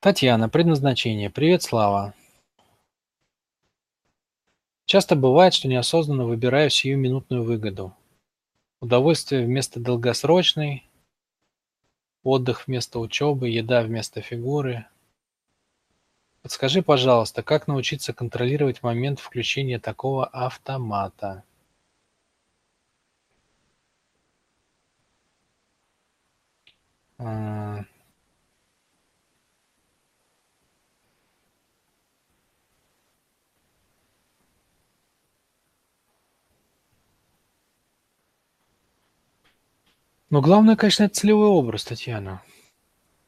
Татьяна, предназначение. Привет, Слава. Часто бывает, что неосознанно выбираю сиюминутную выгоду. Удовольствие вместо долгосрочной, отдых вместо учебы, еда вместо фигуры. Подскажи, пожалуйста, как научиться контролировать момент включения такого автомата? Но главное, конечно, это целевой образ, Татьяна.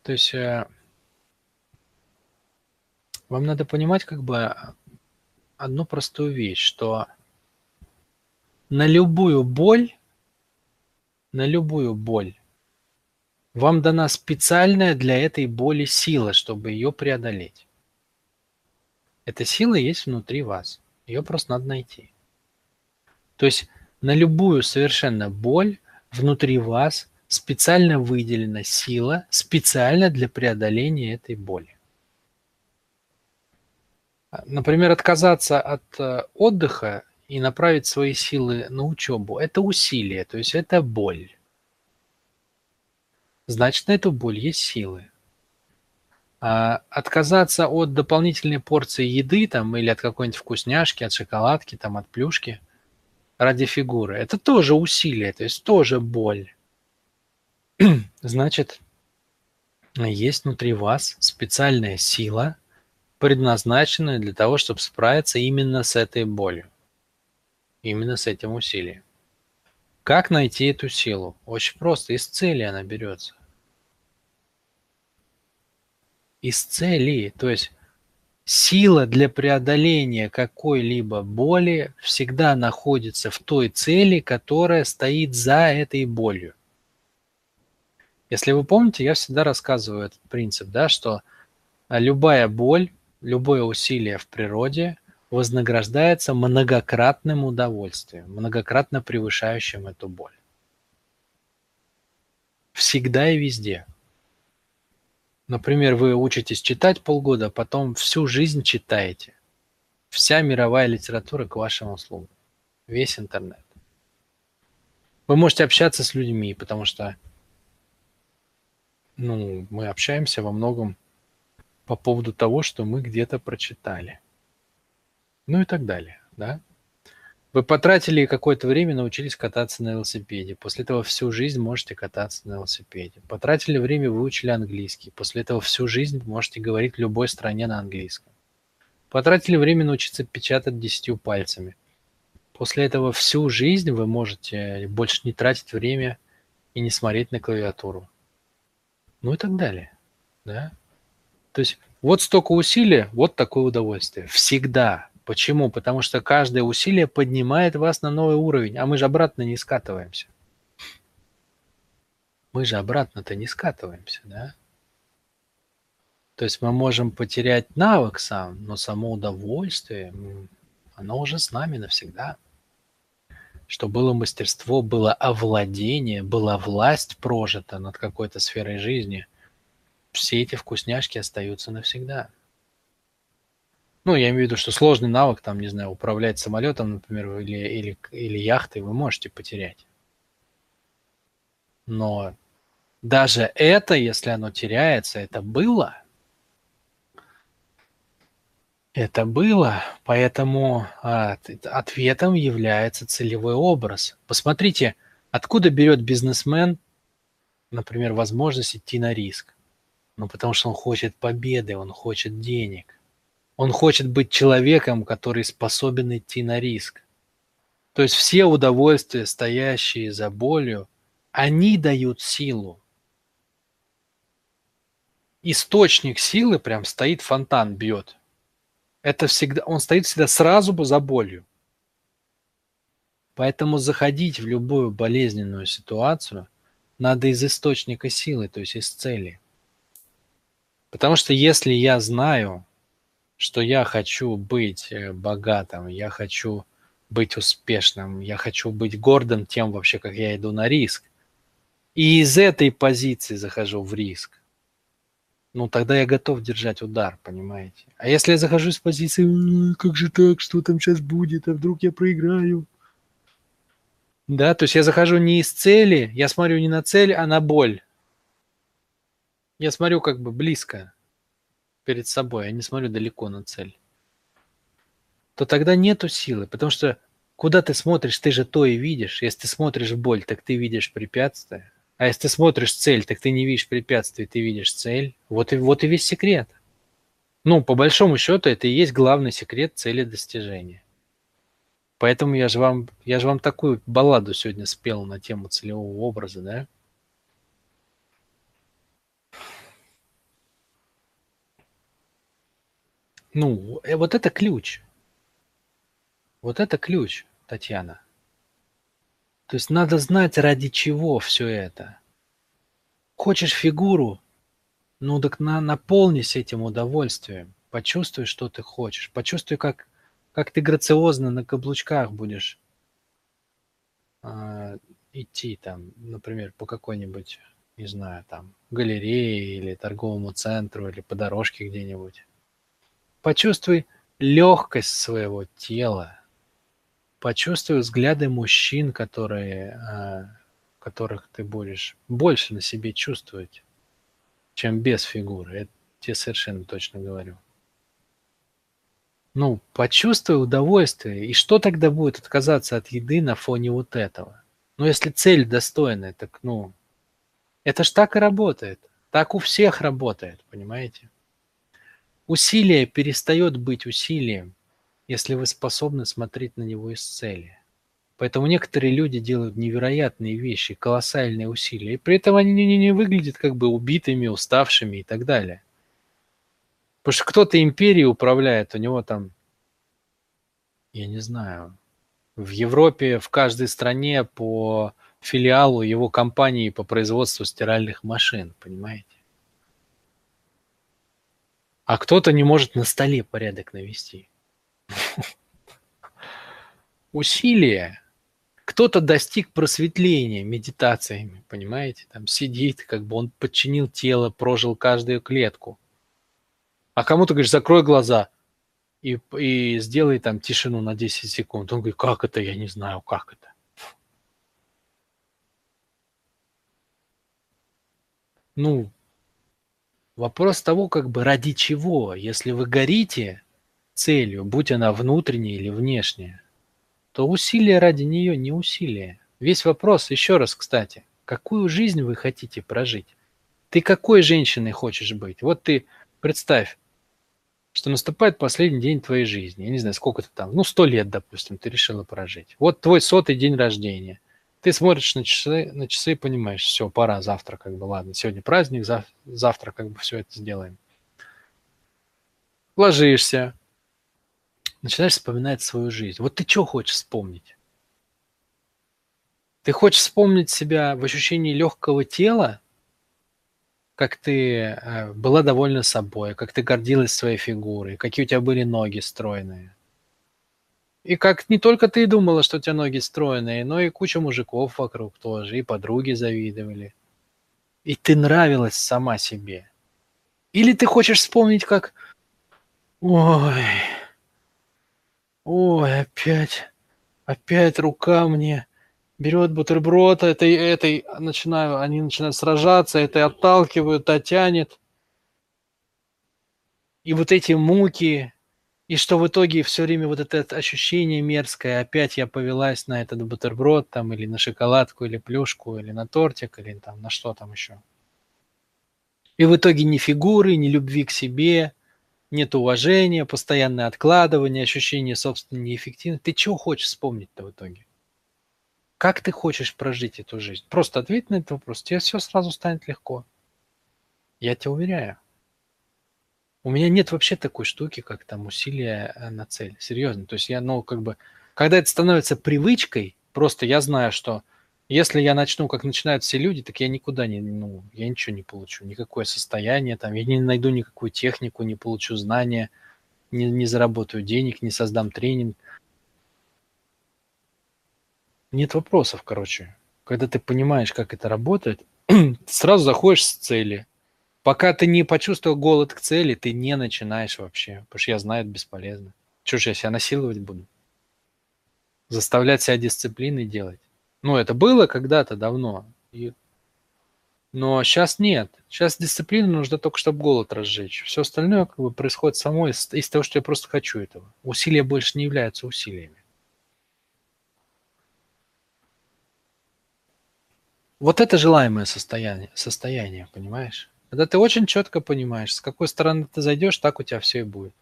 То есть э, вам надо понимать как бы одну простую вещь, что на любую боль, на любую боль вам дана специальная для этой боли сила, чтобы ее преодолеть. Эта сила есть внутри вас. Ее просто надо найти. То есть на любую совершенно боль внутри вас специально выделена сила специально для преодоления этой боли. Например, отказаться от э, отдыха и направить свои силы на учебу – это усилие, то есть это боль. Значит, на эту боль есть силы. А отказаться от дополнительной порции еды там, или от какой-нибудь вкусняшки, от шоколадки, там, от плюшки ради фигуры – это тоже усилие, то есть тоже боль. Значит, есть внутри вас специальная сила, предназначенная для того, чтобы справиться именно с этой болью, именно с этим усилием. Как найти эту силу? Очень просто, из цели она берется. Из цели, то есть сила для преодоления какой-либо боли всегда находится в той цели, которая стоит за этой болью. Если вы помните, я всегда рассказываю этот принцип, да, что любая боль, любое усилие в природе вознаграждается многократным удовольствием, многократно превышающим эту боль. Всегда и везде. Например, вы учитесь читать полгода, а потом всю жизнь читаете. Вся мировая литература к вашим услугам. Весь интернет. Вы можете общаться с людьми, потому что ну, мы общаемся во многом по поводу того, что мы где-то прочитали. Ну и так далее, да? Вы потратили какое-то время, научились кататься на велосипеде. После этого всю жизнь можете кататься на велосипеде. Потратили время, выучили английский. После этого всю жизнь можете говорить в любой стране на английском. Потратили время научиться печатать десятью пальцами. После этого всю жизнь вы можете больше не тратить время и не смотреть на клавиатуру ну и так далее. Да? То есть вот столько усилий, вот такое удовольствие. Всегда. Почему? Потому что каждое усилие поднимает вас на новый уровень, а мы же обратно не скатываемся. Мы же обратно-то не скатываемся, да? То есть мы можем потерять навык сам, но само удовольствие, оно уже с нами навсегда что было мастерство, было овладение, была власть прожита над какой-то сферой жизни, все эти вкусняшки остаются навсегда. Ну, я имею в виду, что сложный навык, там, не знаю, управлять самолетом, например, или, или, или яхтой вы можете потерять. Но даже это, если оно теряется, это было – это было, поэтому а, ответом является целевой образ. Посмотрите, откуда берет бизнесмен, например, возможность идти на риск. Ну, потому что он хочет победы, он хочет денег. Он хочет быть человеком, который способен идти на риск. То есть все удовольствия, стоящие за болью, они дают силу. Источник силы прям стоит, фонтан бьет это всегда, он стоит всегда сразу за болью. Поэтому заходить в любую болезненную ситуацию надо из источника силы, то есть из цели. Потому что если я знаю, что я хочу быть э, богатым, я хочу быть успешным, я хочу быть гордым тем вообще, как я иду на риск, и из этой позиции захожу в риск, ну тогда я готов держать удар, понимаете? А если я захожу с позиции, как же так, что там сейчас будет, а вдруг я проиграю? Да, то есть я захожу не из цели, я смотрю не на цель, а на боль. Я смотрю как бы близко перед собой, я не смотрю далеко на цель. То тогда нету силы, потому что куда ты смотришь, ты же то и видишь. Если ты смотришь боль, так ты видишь препятствие. А если ты смотришь цель, так ты не видишь препятствий, ты видишь цель. Вот и, вот и весь секрет. Ну, по большому счету, это и есть главный секрет цели достижения. Поэтому я же вам, я же вам такую балладу сегодня спел на тему целевого образа, да? Ну, э, вот это ключ. Вот это ключ, Татьяна. То есть надо знать, ради чего все это. Хочешь фигуру? Ну так на, наполнись этим удовольствием. Почувствуй, что ты хочешь. Почувствуй, как, как ты грациозно на каблучках будешь э, идти там, например, по какой-нибудь, не знаю, там, галерее или торговому центру, или по дорожке где-нибудь. Почувствуй легкость своего тела, Почувствуй взгляды мужчин, которые, а, которых ты будешь больше на себе чувствовать, чем без фигуры. Это тебе совершенно точно говорю. Ну, почувствуй удовольствие. И что тогда будет отказаться от еды на фоне вот этого? Ну, если цель достойная, так, ну, это ж так и работает. Так у всех работает, понимаете? Усилие перестает быть усилием, если вы способны смотреть на него из цели. Поэтому некоторые люди делают невероятные вещи, колоссальные усилия, и при этом они не, не, не выглядят как бы убитыми, уставшими и так далее. Потому что кто-то империей управляет, у него там, я не знаю, в Европе, в каждой стране по филиалу его компании по производству стиральных машин, понимаете? А кто-то не может на столе порядок навести. Усилия. Кто-то достиг просветления медитациями, понимаете? Там сидит, как бы он подчинил тело, прожил каждую клетку. А кому-то говоришь, закрой глаза и, и сделай там тишину на 10 секунд. Он говорит, как это? Я не знаю, как это. Ну, вопрос того, как бы ради чего. Если вы горите, целью, будь она внутренняя или внешняя, то усилие ради нее не усилие. Весь вопрос, еще раз, кстати, какую жизнь вы хотите прожить? Ты какой женщиной хочешь быть? Вот ты представь, что наступает последний день твоей жизни. Я не знаю, сколько ты там, ну, сто лет, допустим, ты решила прожить. Вот твой сотый день рождения. Ты смотришь на часы, на часы и понимаешь, все, пора, завтра как бы, ладно, сегодня праздник, завтра как бы все это сделаем. Ложишься, начинаешь вспоминать свою жизнь. Вот ты что хочешь вспомнить? Ты хочешь вспомнить себя в ощущении легкого тела, как ты э, была довольна собой, как ты гордилась своей фигурой, какие у тебя были ноги стройные. И как не только ты думала, что у тебя ноги стройные, но и куча мужиков вокруг тоже, и подруги завидовали. И ты нравилась сама себе. Или ты хочешь вспомнить, как... Ой, Ой, опять, опять рука мне берет бутерброд, этой, этой, начинаю, они начинают сражаться, этой отталкивают, а тянет. И вот эти муки, и что в итоге все время вот это ощущение мерзкое, опять я повелась на этот бутерброд там, или на шоколадку, или плюшку, или на тортик, или там на что там еще. И в итоге ни фигуры, ни любви к себе, нет уважения, постоянное откладывание, ощущение собственной неэффективности. Ты чего хочешь вспомнить-то в итоге? Как ты хочешь прожить эту жизнь? Просто ответь на этот вопрос, тебе все сразу станет легко. Я тебя уверяю. У меня нет вообще такой штуки, как там усилия э, на цель. Серьезно. То есть я, ну, как бы, когда это становится привычкой, просто я знаю, что если я начну, как начинают все люди, так я никуда не, ну, я ничего не получу, никакое состояние, там, я не найду никакую технику, не получу знания, не, не заработаю денег, не создам тренинг. Нет вопросов, короче. Когда ты понимаешь, как это работает, сразу заходишь с цели. Пока ты не почувствовал голод к цели, ты не начинаешь вообще, потому что я знаю, это бесполезно. Что ж я себя насиловать буду? Заставлять себя дисциплиной делать. Ну, это было когда-то давно. И... Но сейчас нет. Сейчас дисциплина нужна только, чтобы голод разжечь. Все остальное как бы происходит само из, из того, что я просто хочу этого. Усилия больше не являются усилиями. Вот это желаемое состояние, состояние, понимаешь? Когда ты очень четко понимаешь, с какой стороны ты зайдешь, так у тебя все и будет.